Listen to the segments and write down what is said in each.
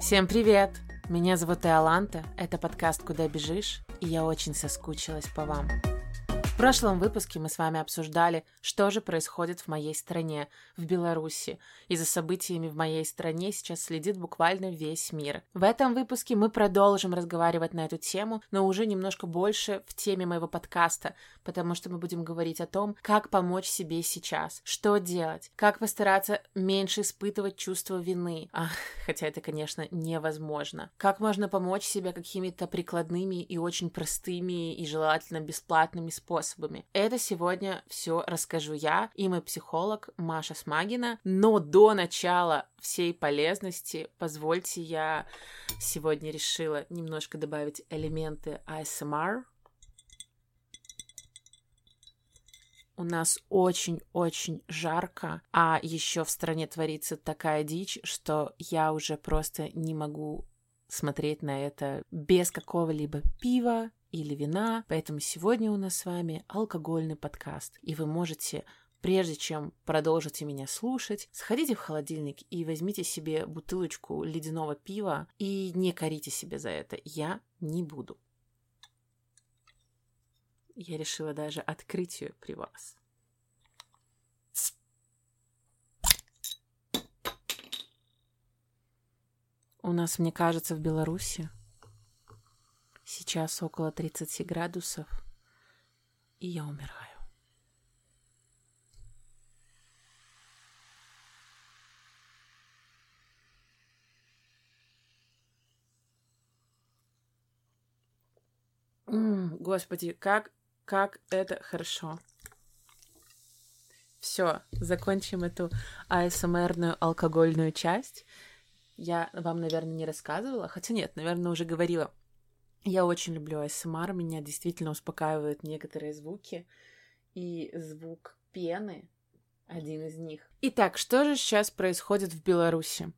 Всем привет! Меня зовут Иоланта, это подкаст «Куда бежишь?» и я очень соскучилась по вам. В прошлом выпуске мы с вами обсуждали, что же происходит в моей стране, в Беларуси. И за событиями в моей стране сейчас следит буквально весь мир. В этом выпуске мы продолжим разговаривать на эту тему, но уже немножко больше в теме моего подкаста, потому что мы будем говорить о том, как помочь себе сейчас, что делать, как постараться меньше испытывать чувство вины, а, хотя это, конечно, невозможно. Как можно помочь себе какими-то прикладными и очень простыми и желательно бесплатными способами способами. Это сегодня все расскажу я и мой психолог Маша Смагина. Но до начала всей полезности позвольте я сегодня решила немножко добавить элементы ASMR. У нас очень-очень жарко, а еще в стране творится такая дичь, что я уже просто не могу смотреть на это без какого-либо пива, или вина, поэтому сегодня у нас с вами алкогольный подкаст, и вы можете Прежде чем продолжите меня слушать, сходите в холодильник и возьмите себе бутылочку ледяного пива и не корите себя за это. Я не буду. Я решила даже открыть ее при вас. У нас, мне кажется, в Беларуси Сейчас около 30 градусов, и я умираю. Господи, как, как это хорошо. Все, закончим эту АСМРную алкогольную часть. Я вам, наверное, не рассказывала, хотя нет, наверное, уже говорила я очень люблю АСМР, меня действительно успокаивают некоторые звуки. И звук пены один из них. Итак, что же сейчас происходит в Беларуси?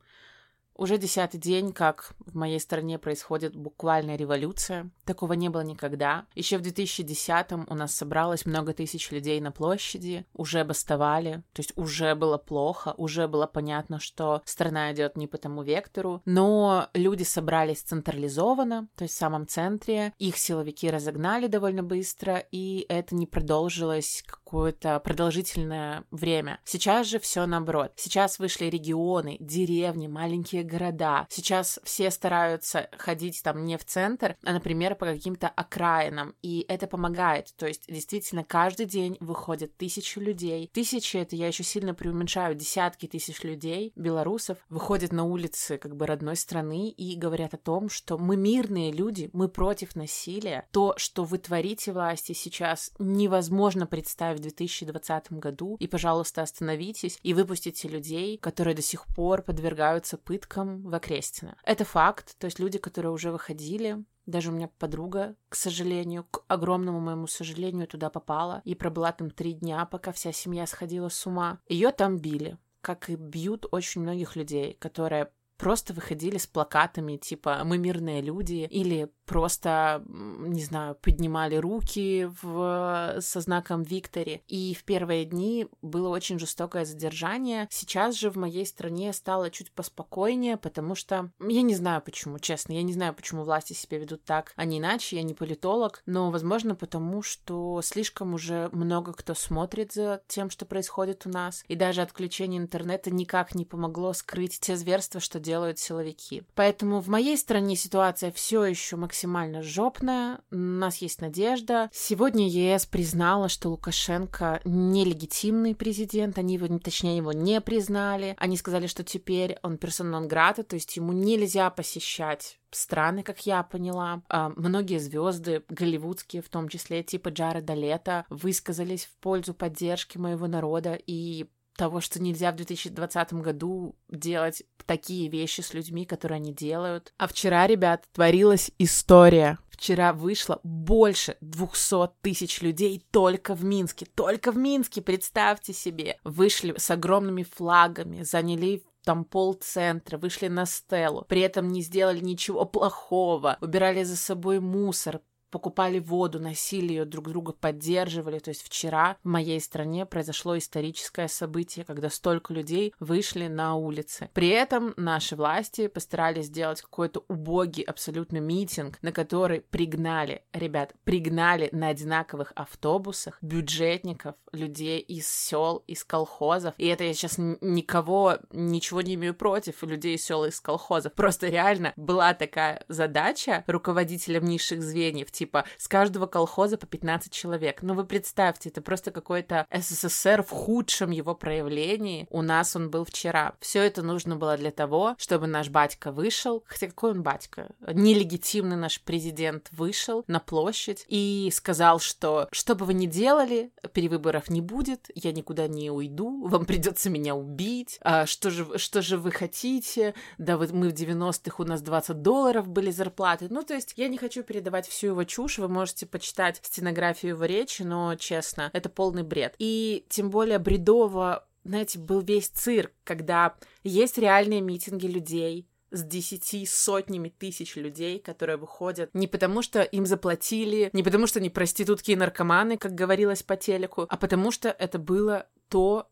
Уже десятый день, как в моей стране происходит буквальная революция. Такого не было никогда. Еще в 2010-м у нас собралось много тысяч людей на площади, уже бастовали, то есть уже было плохо, уже было понятно, что страна идет не по тому вектору, но люди собрались централизованно, то есть в самом центре, их силовики разогнали довольно быстро, и это не продолжилось какое-то продолжительное время. Сейчас же все наоборот. Сейчас вышли регионы, деревни, маленькие города. Сейчас все стараются ходить там не в центр, а, например, по каким-то окраинам, и это помогает. То есть действительно каждый день выходят тысячи людей. Тысячи, это я еще сильно преуменьшаю, десятки тысяч людей, белорусов, выходят на улицы как бы родной страны и говорят о том, что мы мирные люди, мы против насилия. То, что вы творите власти сейчас, невозможно представить в 2020 году. И, пожалуйста, остановитесь и выпустите людей, которые до сих пор подвергаются пыткам девушкам в Окрестино. Это факт, то есть люди, которые уже выходили, даже у меня подруга, к сожалению, к огромному моему сожалению, туда попала и пробыла там три дня, пока вся семья сходила с ума. Ее там били, как и бьют очень многих людей, которые просто выходили с плакатами типа «Мы мирные люди» или просто, не знаю, поднимали руки в, со знаком «Виктори». И в первые дни было очень жестокое задержание. Сейчас же в моей стране стало чуть поспокойнее, потому что я не знаю почему, честно, я не знаю, почему власти себя ведут так, а не иначе, я не политолог, но, возможно, потому что слишком уже много кто смотрит за тем, что происходит у нас, и даже отключение интернета никак не помогло скрыть те зверства, что делают силовики. Поэтому в моей стране ситуация все еще максимально максимально жопная, у нас есть надежда. Сегодня ЕС признала, что Лукашенко нелегитимный президент, они его, точнее, его не признали. Они сказали, что теперь он персона грата, то есть ему нельзя посещать страны, как я поняла. А, многие звезды, голливудские в том числе, типа Джареда Лето, высказались в пользу поддержки моего народа и того, что нельзя в 2020 году делать такие вещи с людьми, которые они делают. А вчера, ребят, творилась история. Вчера вышло больше 200 тысяч людей только в Минске. Только в Минске, представьте себе. Вышли с огромными флагами, заняли там полцентра, вышли на стелу, при этом не сделали ничего плохого, убирали за собой мусор, покупали воду, носили ее друг друга, поддерживали. То есть вчера в моей стране произошло историческое событие, когда столько людей вышли на улицы. При этом наши власти постарались сделать какой-то убогий абсолютно митинг, на который пригнали, ребят, пригнали на одинаковых автобусах бюджетников, людей из сел, из колхозов. И это я сейчас никого, ничего не имею против людей из сел, из колхозов. Просто реально была такая задача руководителям низших звеньев, типа, с каждого колхоза по 15 человек. Ну, вы представьте, это просто какой-то СССР в худшем его проявлении. У нас он был вчера. Все это нужно было для того, чтобы наш батька вышел, хотя какой он батька? Нелегитимный наш президент вышел на площадь и сказал, что что бы вы ни делали, перевыборов не будет, я никуда не уйду, вам придется меня убить, а что же, что же вы хотите? Да, вот мы в 90-х, у нас 20 долларов были зарплаты. Ну, то есть я не хочу передавать всю его чушь, вы можете почитать стенографию его речи, но, честно, это полный бред. И тем более бредово, знаете, был весь цирк, когда есть реальные митинги людей, с десяти сотнями тысяч людей, которые выходят не потому, что им заплатили, не потому, что они проститутки и наркоманы, как говорилось по телеку, а потому что это было то,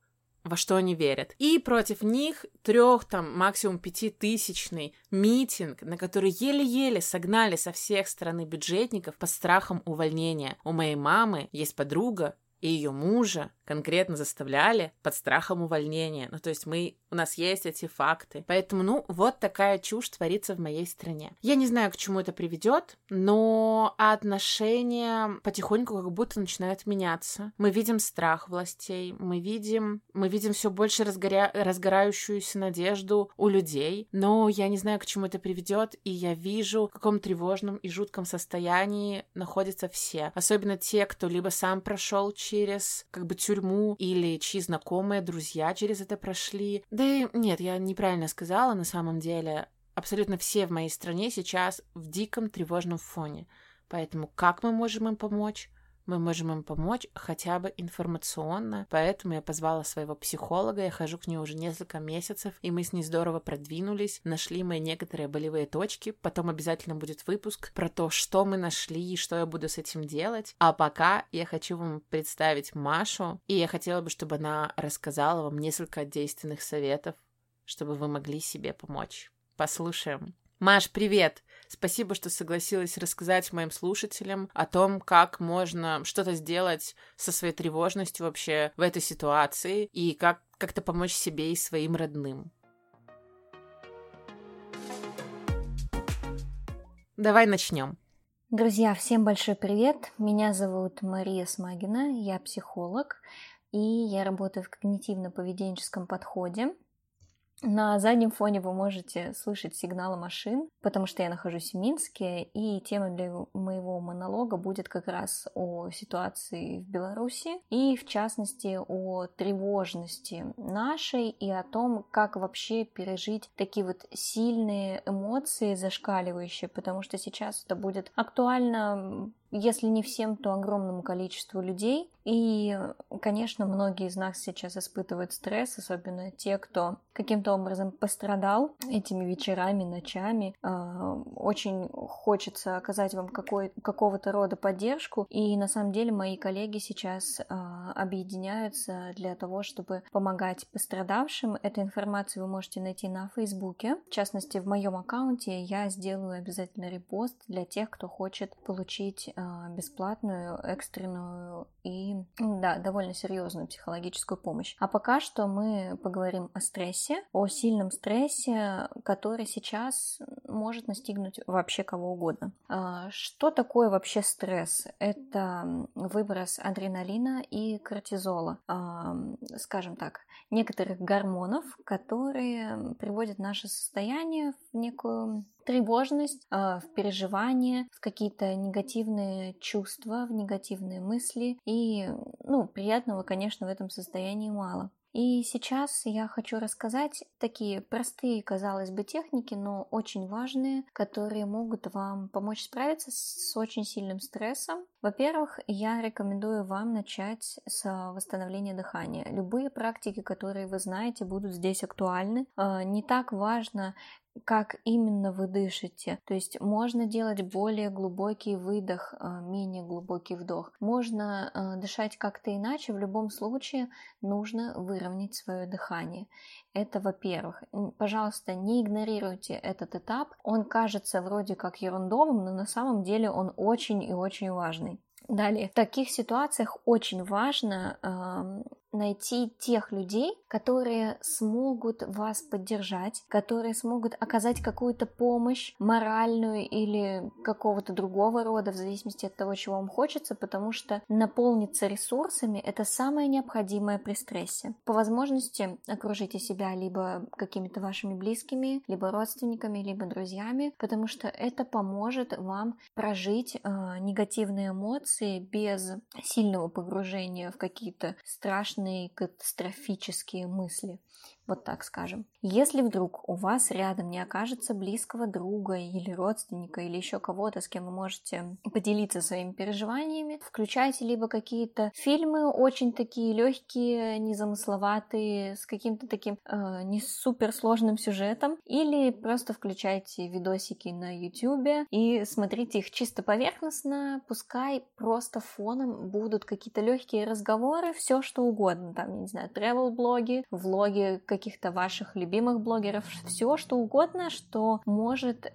во что они верят. И против них трех, там, максимум пятитысячный митинг, на который еле-еле согнали со всех стороны бюджетников под страхом увольнения. У моей мамы есть подруга, и ее мужа конкретно заставляли под страхом увольнения. Ну, то есть мы, у нас есть эти факты. Поэтому, ну, вот такая чушь творится в моей стране. Я не знаю, к чему это приведет, но отношения потихоньку как будто начинают меняться. Мы видим страх властей, мы видим, мы видим все больше разгоря... разгорающуюся надежду у людей, но я не знаю, к чему это приведет, и я вижу, в каком тревожном и жутком состоянии находятся все. Особенно те, кто либо сам прошел через как бы тюрьму или чьи знакомые, друзья через это прошли. Да и нет, я неправильно сказала на самом деле. Абсолютно все в моей стране сейчас в диком тревожном фоне. Поэтому как мы можем им помочь? Мы можем им помочь хотя бы информационно. Поэтому я позвала своего психолога, я хожу к ней уже несколько месяцев, и мы с ней здорово продвинулись, нашли мои некоторые болевые точки. Потом обязательно будет выпуск про то, что мы нашли и что я буду с этим делать. А пока я хочу вам представить Машу, и я хотела бы, чтобы она рассказала вам несколько действенных советов, чтобы вы могли себе помочь. Послушаем. Маш, привет! Спасибо, что согласилась рассказать моим слушателям о том, как можно что-то сделать со своей тревожностью вообще в этой ситуации и как как-то помочь себе и своим родным. Давай начнем. Друзья, всем большой привет. Меня зовут Мария Смагина, я психолог, и я работаю в когнитивно-поведенческом подходе. На заднем фоне вы можете слышать сигналы машин, потому что я нахожусь в Минске, и тема для моего монолога будет как раз о ситуации в Беларуси, и в частности о тревожности нашей и о том, как вообще пережить такие вот сильные эмоции зашкаливающие, потому что сейчас это будет актуально если не всем, то огромному количеству людей. И, конечно, многие из нас сейчас испытывают стресс, особенно те, кто каким-то образом пострадал этими вечерами, ночами. А, очень хочется оказать вам какой, какого-то рода поддержку. И на самом деле мои коллеги сейчас а, объединяются для того, чтобы помогать пострадавшим. Эту информацию вы можете найти на Фейсбуке. В частности, в моем аккаунте я сделаю обязательно репост для тех, кто хочет получить бесплатную, экстренную и, да, довольно серьезную психологическую помощь. А пока что мы поговорим о стрессе, о сильном стрессе, который сейчас может настигнуть вообще кого угодно. А, что такое вообще стресс? Это выброс адреналина и кортизола, а, скажем так, некоторых гормонов, которые приводят наше состояние в некую тревожность, а, в переживания, в какие-то негативные чувства, в негативные мысли. И, ну, приятного, конечно, в этом состоянии мало. И сейчас я хочу рассказать такие простые, казалось бы, техники, но очень важные, которые могут вам помочь справиться с очень сильным стрессом. Во-первых, я рекомендую вам начать с восстановления дыхания. Любые практики, которые вы знаете, будут здесь актуальны. А, не так важно, как именно вы дышите. То есть можно делать более глубокий выдох, а, менее глубокий вдох. Можно а, дышать как-то иначе. В любом случае нужно выровнять свое дыхание. Это во-первых. Пожалуйста, не игнорируйте этот этап. Он кажется вроде как ерундовым, но на самом деле он очень и очень важный. Далее, в таких ситуациях очень важно найти тех людей, которые смогут вас поддержать, которые смогут оказать какую-то помощь моральную или какого-то другого рода, в зависимости от того, чего вам хочется, потому что наполниться ресурсами — это самое необходимое при стрессе. По возможности окружите себя либо какими-то вашими близкими, либо родственниками, либо друзьями, потому что это поможет вам прожить э, негативные эмоции без сильного погружения в какие-то страшные страшные катастрофические мысли вот так скажем. Если вдруг у вас рядом не окажется близкого друга или родственника или еще кого-то, с кем вы можете поделиться своими переживаниями, включайте либо какие-то фильмы очень такие легкие, незамысловатые, с каким-то таким э, не супер сложным сюжетом, или просто включайте видосики на YouTube и смотрите их чисто поверхностно, пускай просто фоном будут какие-то легкие разговоры, все что угодно, там, не знаю, travel блоги влоги, каких-то ваших любимых блогеров, все что угодно, что может э,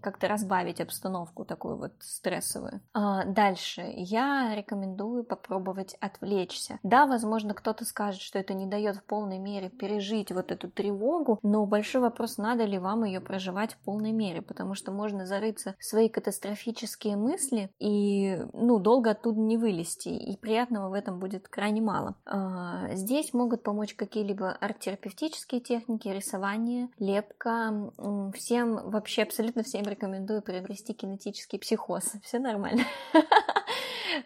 как-то разбавить обстановку такую вот стрессовую. А, дальше я рекомендую попробовать отвлечься. Да, возможно, кто-то скажет, что это не дает в полной мере пережить вот эту тревогу, но большой вопрос, надо ли вам ее проживать в полной мере, потому что можно зарыться в свои катастрофические мысли и, ну, долго оттуда не вылезти, и приятного в этом будет крайне мало. А, здесь могут помочь какие-либо арт терапевтические техники, рисование, лепка. Всем, вообще абсолютно всем рекомендую приобрести кинетический психоз. Все нормально.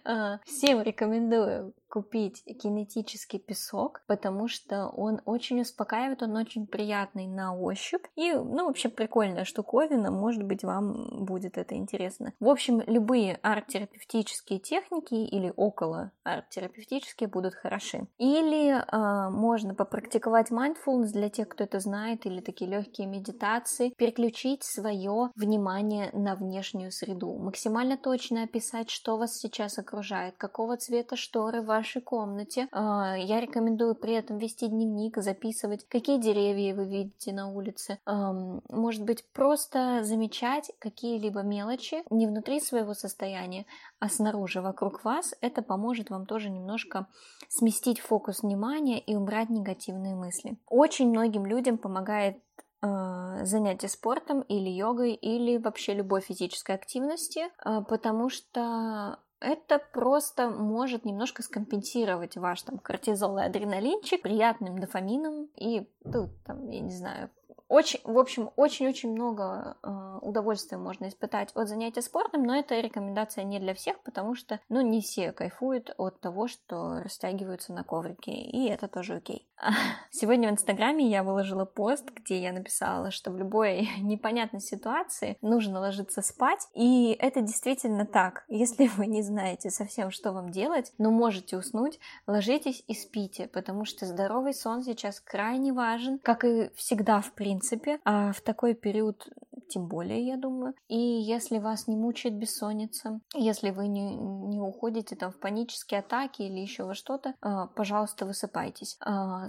А, всем рекомендую купить кинетический песок, потому что он очень успокаивает, он очень приятный на ощупь. И, ну, вообще прикольная штуковина, может быть, вам будет это интересно. В общем, любые арт-терапевтические техники или около арт-терапевтические будут хороши. Или э, можно попрактиковать mindfulness для тех, кто это знает, или такие легкие медитации, переключить свое внимание на внешнюю среду, максимально точно описать, что вас сейчас окружает, какого цвета шторы в комнате. А, я рекомендую при этом вести дневник, записывать, какие деревья вы видите на улице. Может быть, просто замечать какие-либо мелочи не внутри своего состояния, а снаружи, вокруг вас. Это поможет вам тоже немножко сместить фокус внимания и убрать негативные мысли. Очень многим людям помогает а, занятие спортом или йогой или вообще любой физической активности, а, потому что это просто может немножко скомпенсировать ваш там кортизол и адреналинчик приятным дофамином и, ну, там, я не знаю, очень, в общем, очень-очень много э, удовольствия можно испытать от занятия спортом, но это рекомендация не для всех, потому что, ну, не все кайфуют от того, что растягиваются на коврике, и это тоже окей. Сегодня в Инстаграме я выложила пост, где я написала, что в любой непонятной ситуации нужно ложиться спать, и это действительно так. Если вы не знаете совсем, что вам делать, но можете уснуть, ложитесь и спите, потому что здоровый сон сейчас крайне важен, как и всегда в принципе принципе, а в такой период тем более, я думаю. И если вас не мучает бессонница, если вы не, не уходите там в панические атаки или еще во что-то, а, пожалуйста, высыпайтесь. А,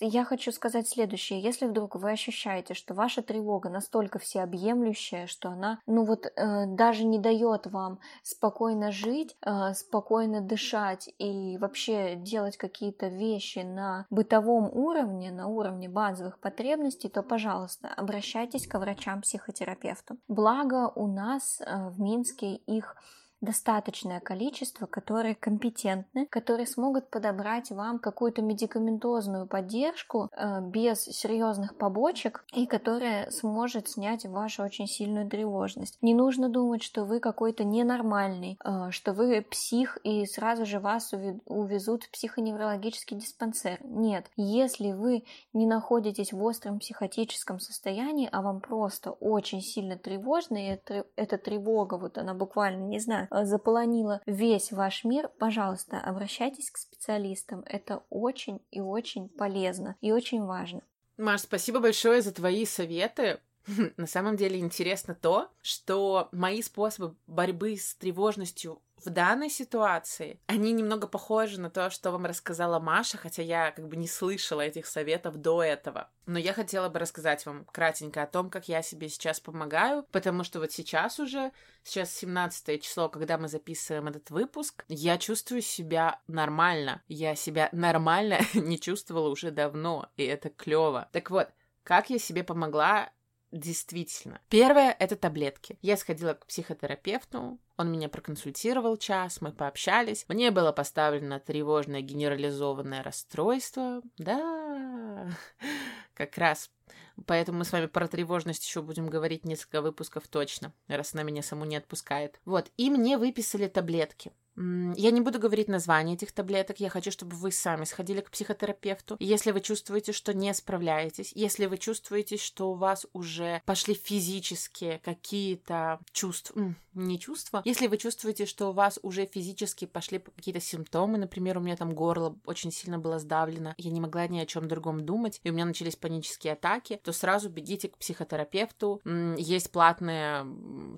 я хочу сказать следующее. Если вдруг вы ощущаете, что ваша тревога настолько всеобъемлющая, что она, ну вот, э, даже не дает вам спокойно жить, э, спокойно дышать и вообще делать какие-то вещи на бытовом уровне, на уровне базовых потребностей, то, пожалуйста, обращайтесь к врачам-психотерапевту. Благо у нас э, в Минске их достаточное количество, которые компетентны, которые смогут подобрать вам какую-то медикаментозную поддержку э, без серьезных побочек и которая сможет снять вашу очень сильную тревожность. Не нужно думать, что вы какой-то ненормальный, э, что вы псих и сразу же вас увезут в психоневрологический диспансер. Нет, если вы не находитесь в остром психотическом состоянии, а вам просто очень сильно тревожно, и эта тревога, вот она буквально, не знаю, Э, заполонила весь ваш мир, пожалуйста, обращайтесь к специалистам. Это очень и очень полезно и очень важно. Маш, спасибо большое за твои советы. На самом деле интересно то, что мои способы борьбы с тревожностью в данной ситуации, они немного похожи на то, что вам рассказала Маша, хотя я как бы не слышала этих советов до этого. Но я хотела бы рассказать вам кратенько о том, как я себе сейчас помогаю, потому что вот сейчас уже, сейчас 17 число, когда мы записываем этот выпуск, я чувствую себя нормально. Я себя нормально не чувствовала уже давно, и это клево. Так вот, как я себе помогла Действительно. Первое — это таблетки. Я сходила к психотерапевту, он меня проконсультировал час, мы пообщались. Мне было поставлено тревожное генерализованное расстройство. Да, как раз. Поэтому мы с вами про тревожность еще будем говорить несколько выпусков точно, раз она меня саму не отпускает. Вот, и мне выписали таблетки. Я не буду говорить название этих таблеток, я хочу, чтобы вы сами сходили к психотерапевту. Если вы чувствуете, что не справляетесь, если вы чувствуете, что у вас уже пошли физические какие-то чувства, не чувства, если вы чувствуете, что у вас уже физически пошли какие-то симптомы, например, у меня там горло очень сильно было сдавлено, я не могла ни о чем другом думать, и у меня начались панические атаки, то сразу бегите к психотерапевту. Есть платные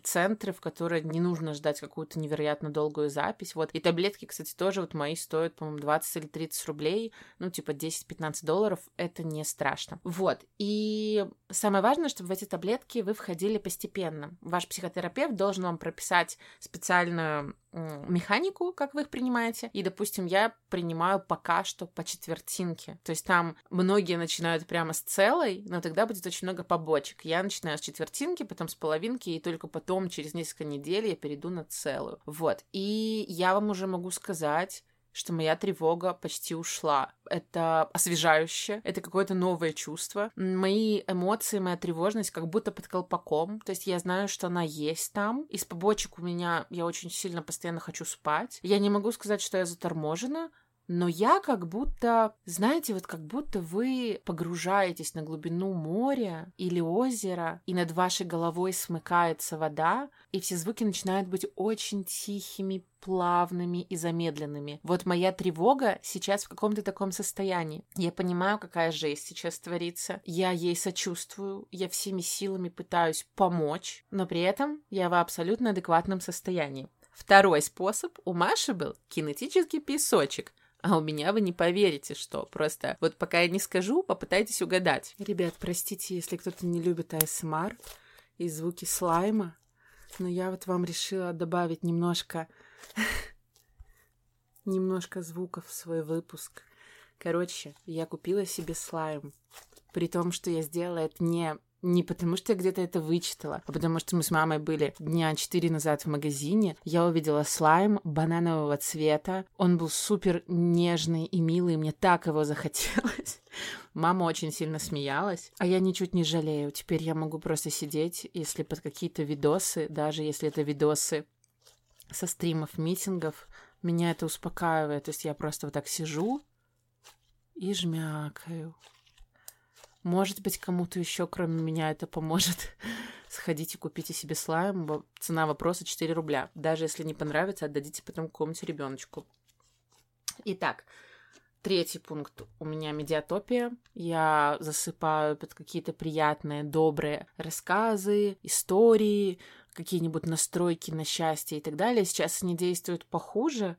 центры, в которые не нужно ждать какую-то невероятно долгую запись, запись, вот. И таблетки, кстати, тоже вот мои стоят, по-моему, 20 или 30 рублей, ну, типа 10-15 долларов, это не страшно. Вот. И самое важное, чтобы в эти таблетки вы входили постепенно. Ваш психотерапевт должен вам прописать специальную механику, как вы их принимаете. И, допустим, я принимаю пока что по четвертинке. То есть там многие начинают прямо с целой, но тогда будет очень много побочек. Я начинаю с четвертинки, потом с половинки, и только потом, через несколько недель, я перейду на целую. Вот. И я вам уже могу сказать, что моя тревога почти ушла. Это освежающе, это какое-то новое чувство. Мои эмоции, моя тревожность как будто под колпаком. То есть я знаю, что она есть там. Из побочек у меня я очень сильно постоянно хочу спать. Я не могу сказать, что я заторможена, но я как будто, знаете, вот как будто вы погружаетесь на глубину моря или озера, и над вашей головой смыкается вода, и все звуки начинают быть очень тихими, плавными и замедленными. Вот моя тревога сейчас в каком-то таком состоянии. Я понимаю, какая жесть сейчас творится. Я ей сочувствую, я всеми силами пытаюсь помочь, но при этом я в абсолютно адекватном состоянии. Второй способ у Маши был кинетический песочек. А у меня вы не поверите, что. Просто вот пока я не скажу, попытайтесь угадать. Ребят, простите, если кто-то не любит АСМР и звуки слайма, но я вот вам решила добавить немножко... немножко звуков в свой выпуск. Короче, я купила себе слайм. При том, что я сделала это не не потому, что я где-то это вычитала, а потому что мы с мамой были дня четыре назад в магазине. Я увидела слайм бананового цвета. Он был супер нежный и милый, мне так его захотелось. Мама очень сильно смеялась, а я ничуть не жалею. Теперь я могу просто сидеть, если под какие-то видосы, даже если это видосы со стримов, митингов, меня это успокаивает. То есть я просто вот так сижу и жмякаю. Может быть, кому-то еще, кроме меня, это поможет. Сходите, купите себе слайм. Цена вопроса 4 рубля. Даже если не понравится, отдадите потом какому-нибудь ребеночку. Итак, третий пункт. У меня медиатопия. Я засыпаю под какие-то приятные, добрые рассказы, истории, какие-нибудь настройки на счастье и так далее. Сейчас они действуют похуже,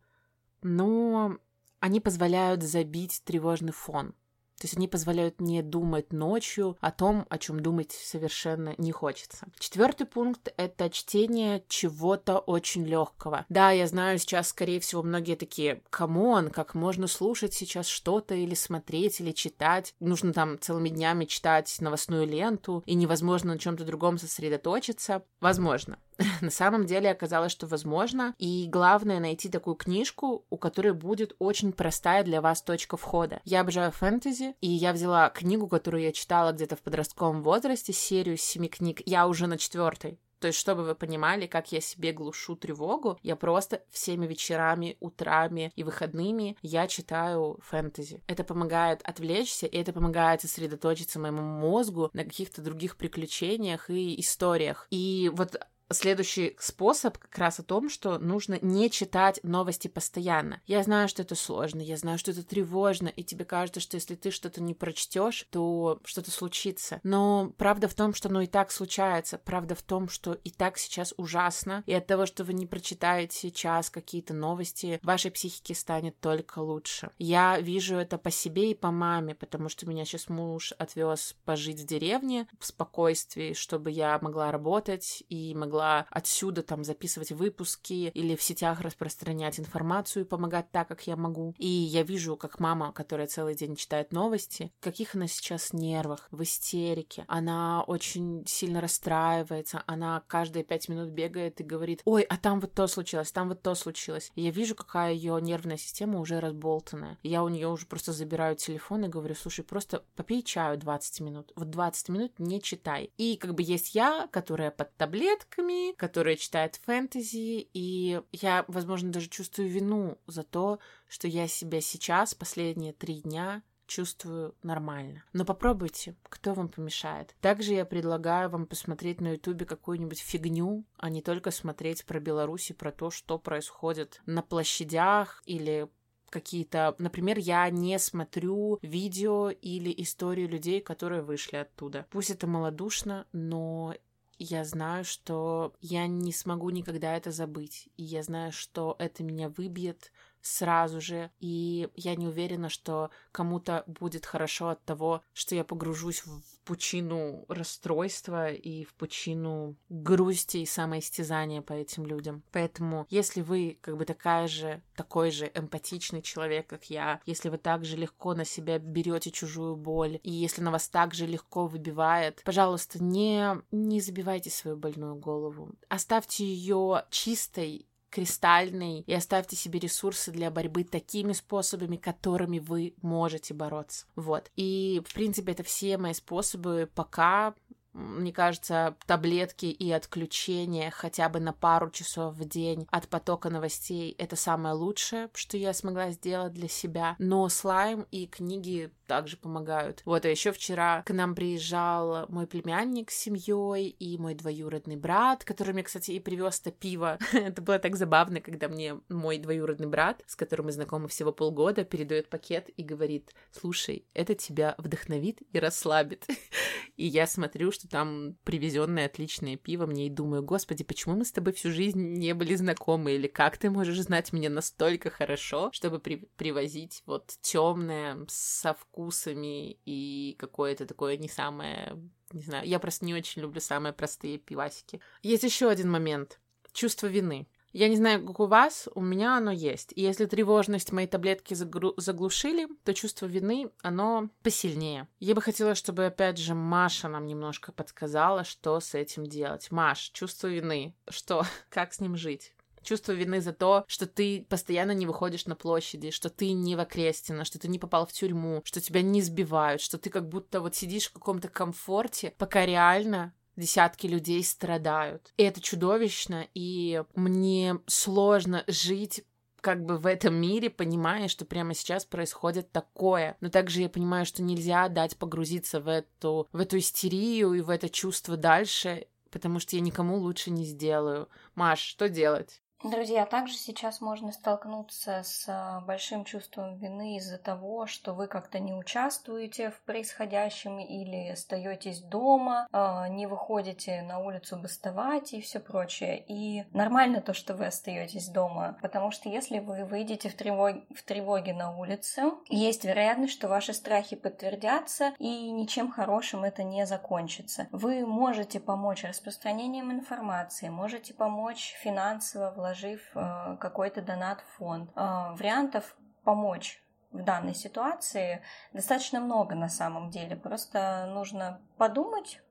но они позволяют забить тревожный фон. То есть они позволяют мне думать ночью о том, о чем думать совершенно не хочется. Четвертый пункт — это чтение чего-то очень легкого. Да, я знаю, сейчас, скорее всего, многие такие, come on, как можно слушать сейчас что-то или смотреть, или читать. Нужно там целыми днями читать новостную ленту, и невозможно на чем-то другом сосредоточиться. Возможно. на самом деле оказалось, что возможно. И главное найти такую книжку, у которой будет очень простая для вас точка входа. Я обожаю фэнтези, и я взяла книгу, которую я читала где-то в подростковом возрасте, серию семи книг. Я уже на четвертой. То есть, чтобы вы понимали, как я себе глушу тревогу, я просто всеми вечерами, утрами и выходными я читаю фэнтези. Это помогает отвлечься, и это помогает сосредоточиться моему мозгу на каких-то других приключениях и историях. И вот следующий способ как раз о том, что нужно не читать новости постоянно. Я знаю, что это сложно, я знаю, что это тревожно, и тебе кажется, что если ты что-то не прочтешь, то что-то случится. Но правда в том, что оно и так случается. Правда в том, что и так сейчас ужасно, и от того, что вы не прочитаете сейчас какие-то новости, вашей психике станет только лучше. Я вижу это по себе и по маме, потому что меня сейчас муж отвез пожить в деревне в спокойствии, чтобы я могла работать и могла отсюда там записывать выпуски или в сетях распространять информацию и помогать так, как я могу. И я вижу, как мама, которая целый день читает новости, каких она сейчас нервах, в истерике. Она очень сильно расстраивается, она каждые пять минут бегает и говорит, ой, а там вот то случилось, там вот то случилось. И я вижу, какая ее нервная система уже разболтанная. Я у нее уже просто забираю телефон и говорю, слушай, просто попей чаю 20 минут. Вот 20 минут не читай. И как бы есть я, которая под таблетками, которая читает фэнтези, и я, возможно, даже чувствую вину за то, что я себя сейчас, последние три дня, чувствую нормально. Но попробуйте, кто вам помешает. Также я предлагаю вам посмотреть на ютубе какую-нибудь фигню, а не только смотреть про Беларусь и про то, что происходит на площадях или какие-то... Например, я не смотрю видео или истории людей, которые вышли оттуда. Пусть это малодушно, но я знаю, что я не смогу никогда это забыть. И я знаю, что это меня выбьет сразу же, и я не уверена, что кому-то будет хорошо от того, что я погружусь в пучину расстройства и в пучину грусти и самоистязания по этим людям. Поэтому, если вы как бы такая же, такой же эмпатичный человек, как я, если вы так же легко на себя берете чужую боль, и если на вас так же легко выбивает, пожалуйста, не, не забивайте свою больную голову. Оставьте ее чистой кристальный и оставьте себе ресурсы для борьбы такими способами, которыми вы можете бороться. Вот. И, в принципе, это все мои способы пока мне кажется, таблетки и отключение хотя бы на пару часов в день от потока новостей — это самое лучшее, что я смогла сделать для себя. Но слайм и книги также помогают. Вот, а еще вчера к нам приезжал мой племянник с семьей и мой двоюродный брат, который мне, кстати, и привез то пиво. это было так забавно, когда мне мой двоюродный брат, с которым мы знакомы всего полгода, передает пакет и говорит, слушай, это тебя вдохновит и расслабит. и я смотрю, что там привезенное отличное пиво, мне и думаю, господи, почему мы с тобой всю жизнь не были знакомы, или как ты можешь знать меня настолько хорошо, чтобы при привозить вот темное со вкусами и какое-то такое не самое не знаю, я просто не очень люблю самые простые пивасики. Есть еще один момент. Чувство вины. Я не знаю, как у вас, у меня оно есть. И если тревожность моей таблетки загру- заглушили, то чувство вины, оно посильнее. Я бы хотела, чтобы, опять же, Маша нам немножко подсказала, что с этим делать. Маш, чувство вины. Что? Как с ним жить? чувство вины за то, что ты постоянно не выходишь на площади, что ты не в Окрестино, что ты не попал в тюрьму, что тебя не сбивают, что ты как будто вот сидишь в каком-то комфорте, пока реально десятки людей страдают. И это чудовищно, и мне сложно жить как бы в этом мире, понимая, что прямо сейчас происходит такое. Но также я понимаю, что нельзя дать погрузиться в эту, в эту истерию и в это чувство дальше, потому что я никому лучше не сделаю. Маш, что делать? Друзья, также сейчас можно столкнуться с а, большим чувством вины из-за того, что вы как-то не участвуете в происходящем или остаетесь дома, а, не выходите на улицу бастовать и все прочее. И нормально то, что вы остаетесь дома, потому что если вы выйдете в, тревоге, в тревоге на улицу, есть вероятность, что ваши страхи подтвердятся и ничем хорошим это не закончится. Вы можете помочь распространением информации, можете помочь финансово вложив э, какой-то донат в фонд. Э, вариантов помочь в данной ситуации достаточно много на самом деле. Просто нужно подумать,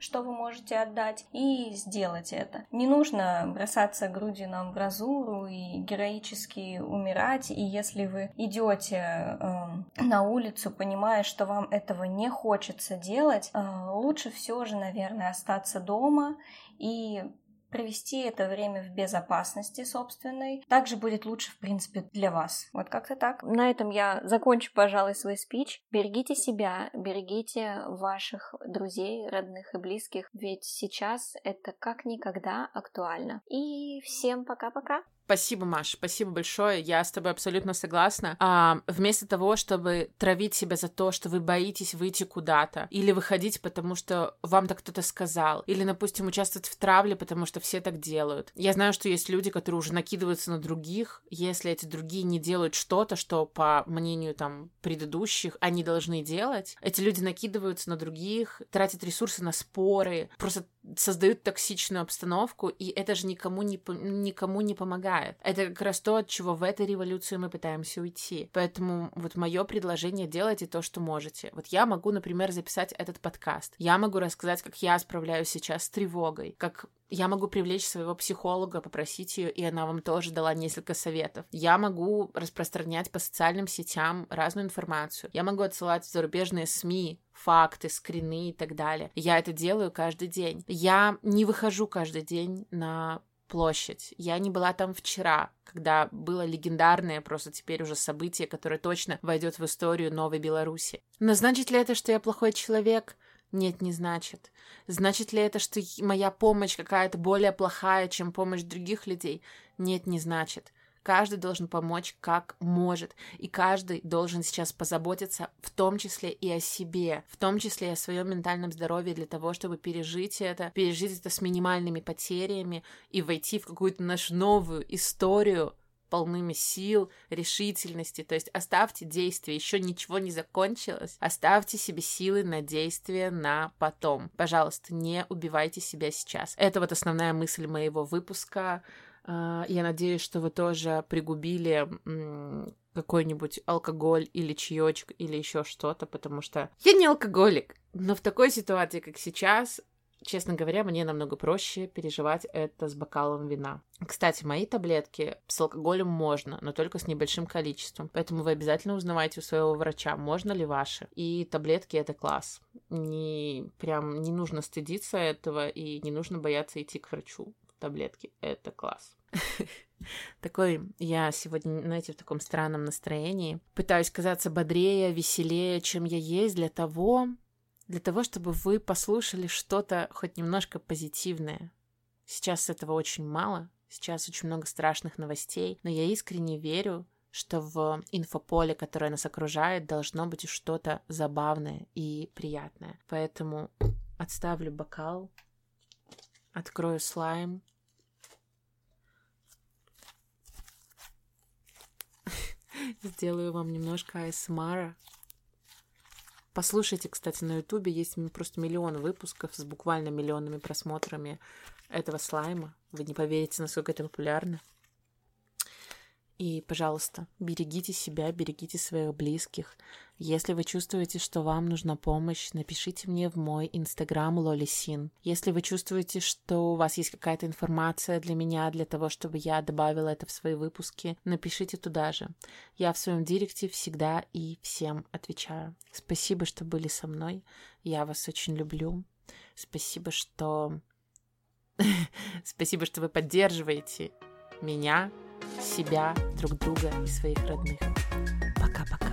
что вы можете отдать, и сделать это. Не нужно бросаться грудью на амбразуру и героически умирать, и если вы идете э, на улицу, понимая, что вам этого не хочется делать, э, лучше все же, наверное, остаться дома и провести это время в безопасности собственной. Также будет лучше, в принципе, для вас. Вот как-то так. На этом я закончу, пожалуй, свой спич. Берегите себя, берегите ваших друзей, родных и близких, ведь сейчас это как никогда актуально. И всем пока-пока. Спасибо, Маш, спасибо большое. Я с тобой абсолютно согласна. А, вместо того, чтобы травить себя за то, что вы боитесь выйти куда-то, или выходить, потому что вам так кто-то сказал, или, допустим, участвовать в травле, потому что все так делают. Я знаю, что есть люди, которые уже накидываются на других, если эти другие не делают что-то, что, по мнению там предыдущих, они должны делать. Эти люди накидываются на других, тратят ресурсы на споры, просто создают токсичную обстановку, и это же никому не, никому не помогает. Это как раз то, от чего в этой революции мы пытаемся уйти. Поэтому вот мое предложение делайте то, что можете. Вот я могу, например, записать этот подкаст. Я могу рассказать, как я справляюсь сейчас с тревогой, как я могу привлечь своего психолога, попросить ее, и она вам тоже дала несколько советов. Я могу распространять по социальным сетям разную информацию. Я могу отсылать зарубежные СМИ факты, скрины и так далее. Я это делаю каждый день. Я не выхожу каждый день на площадь. Я не была там вчера, когда было легендарное просто теперь уже событие, которое точно войдет в историю Новой Беларуси. Но значит ли это, что я плохой человек? Нет, не значит. Значит ли это, что моя помощь какая-то более плохая, чем помощь других людей? Нет, не значит. Каждый должен помочь как может, и каждый должен сейчас позаботиться в том числе и о себе, в том числе и о своем ментальном здоровье для того, чтобы пережить это, пережить это с минимальными потерями и войти в какую-то нашу новую историю полными сил, решительности. То есть оставьте действие, еще ничего не закончилось. Оставьте себе силы на действие на потом. Пожалуйста, не убивайте себя сейчас. Это вот основная мысль моего выпуска. А, я надеюсь, что вы тоже пригубили какой-нибудь алкоголь или чаечек или еще что-то, потому что я не алкоголик, но в такой ситуации, как сейчас, честно говоря, мне намного проще переживать это с бокалом вина. Кстати, мои таблетки с алкоголем можно, но только с небольшим количеством. Поэтому вы обязательно узнавайте у своего врача, можно ли ваши. И таблетки это класс. Не прям не нужно стыдиться этого и не нужно бояться идти к врачу. Таблетки это класс. Такой я сегодня, знаете, в таком странном настроении. Пытаюсь казаться бодрее, веселее, чем я есть, для того, для того, чтобы вы послушали что-то хоть немножко позитивное. Сейчас этого очень мало, сейчас очень много страшных новостей, но я искренне верю, что в инфополе, которое нас окружает, должно быть что-то забавное и приятное. Поэтому отставлю бокал, открою слайм, Сделаю вам немножко АСМРа. Послушайте, кстати, на Ютубе есть просто миллион выпусков с буквально миллионными просмотрами этого слайма. Вы не поверите, насколько это популярно. И, пожалуйста, берегите себя, берегите своих близких. Если вы чувствуете, что вам нужна помощь, напишите мне в мой инстаграм лолисин. Если вы чувствуете, что у вас есть какая-то информация для меня, для того, чтобы я добавила это в свои выпуски, напишите туда же. Я в своем директе всегда и всем отвечаю. Спасибо, что были со мной. Я вас очень люблю. Спасибо, что... Спасибо, что вы поддерживаете меня себя, друг друга и своих родных. Пока-пока.